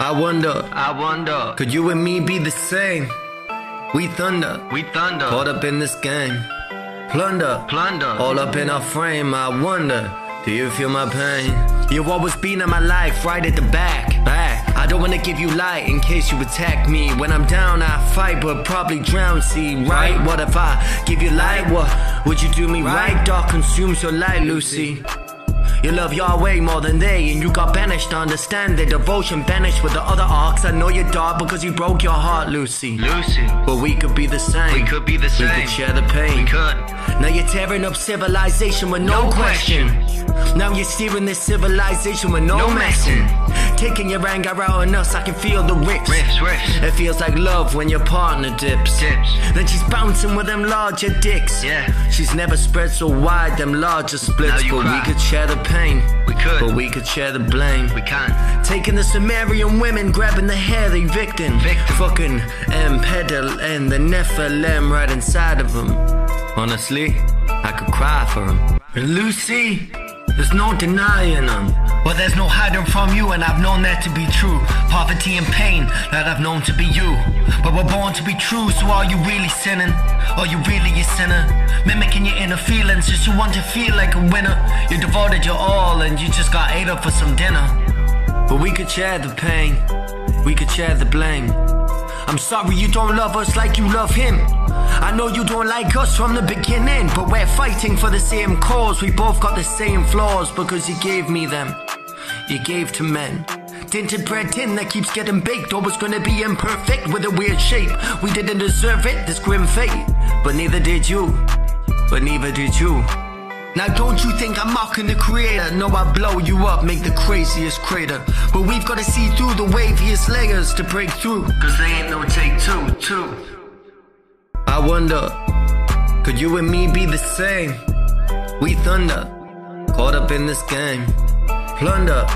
I wonder, I wonder. could you and me be the same? We thunder, We thunder. caught up in this game. Plunder, Plunder. all up in our frame. I wonder, do you feel my pain? You've always been in my life, right at the back. Back. I don't wanna give you light in case you attack me. When I'm down, I fight, but probably drown. See, right? What if I give you light? What would you do me right? Dark consumes your light, Lucy. You love Yahweh more than they, and you got banished. Understand their devotion banished with the other arcs. I know you're dark because you broke your heart, Lucy. Lucy. But we could be the same. We could be the same. We could share the pain. We could. Now you're tearing up civilization with no, No question. Now you're steering this civilization with no, No messing. messing. Taking your anger out on us, I can feel the rips. Riffs, riffs. It feels like love when your partner dips. Dips. Then she's bouncing with them larger dicks. Yeah. She's never spread so wide, them larger splits. But cry. we could share the pain. We could. But we could share the blame. We can't. Taking the Sumerian women, grabbing the hair, they victim. Victim. Fucking M pedal and the Nephilim right inside of them. Honestly, I could cry for them. And Lucy, there's no denying them. There's no hiding from you, and I've known that to be true. Poverty and pain that I've known to be you. But we're born to be true, so are you really sinning? Are you really a sinner? Mimicking your inner feelings just you want to feel like a winner. You devoted your all, and you just got ate up for some dinner. But we could share the pain, we could share the blame. I'm sorry you don't love us like you love him. I know you don't like us from the beginning, but we're fighting for the same cause. We both got the same flaws because you gave me them. You gave to men. Tinted bread tin that keeps getting baked, always gonna be imperfect with a weird shape. We didn't deserve it, this grim fate, but neither did you. But neither did you. Now don't you think I'm mocking the creator? No, I blow you up, make the craziest crater. But we've gotta see through the waviest layers to break through. Cause they ain't no take two, two. I wonder, could you and me be the same? We thunder, caught up in this game. Plunder,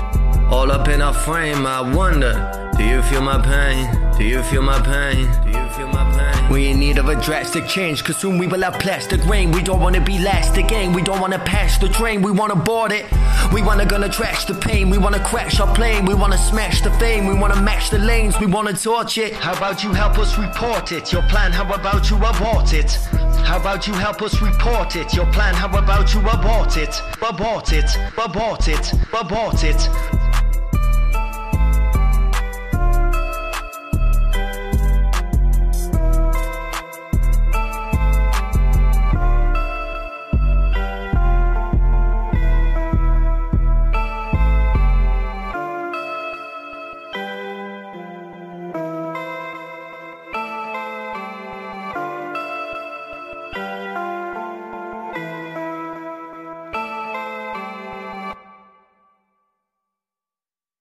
all up in our frame. I wonder, do you feel my pain? Do you feel my pain? Do you feel my pain? We in need of a drastic change, cause soon we will have plastic rain. We don't wanna be last again, we don't wanna pass the train, we wanna board it. We wanna gonna trash the pain, we wanna crash our plane, we wanna smash the fame, we wanna match the lanes, we wanna torch it. How about you help us report it? Your plan, how about you abort it? How about you help us report it? Your plan, how about you abort it? Abort it, abort it, abort it.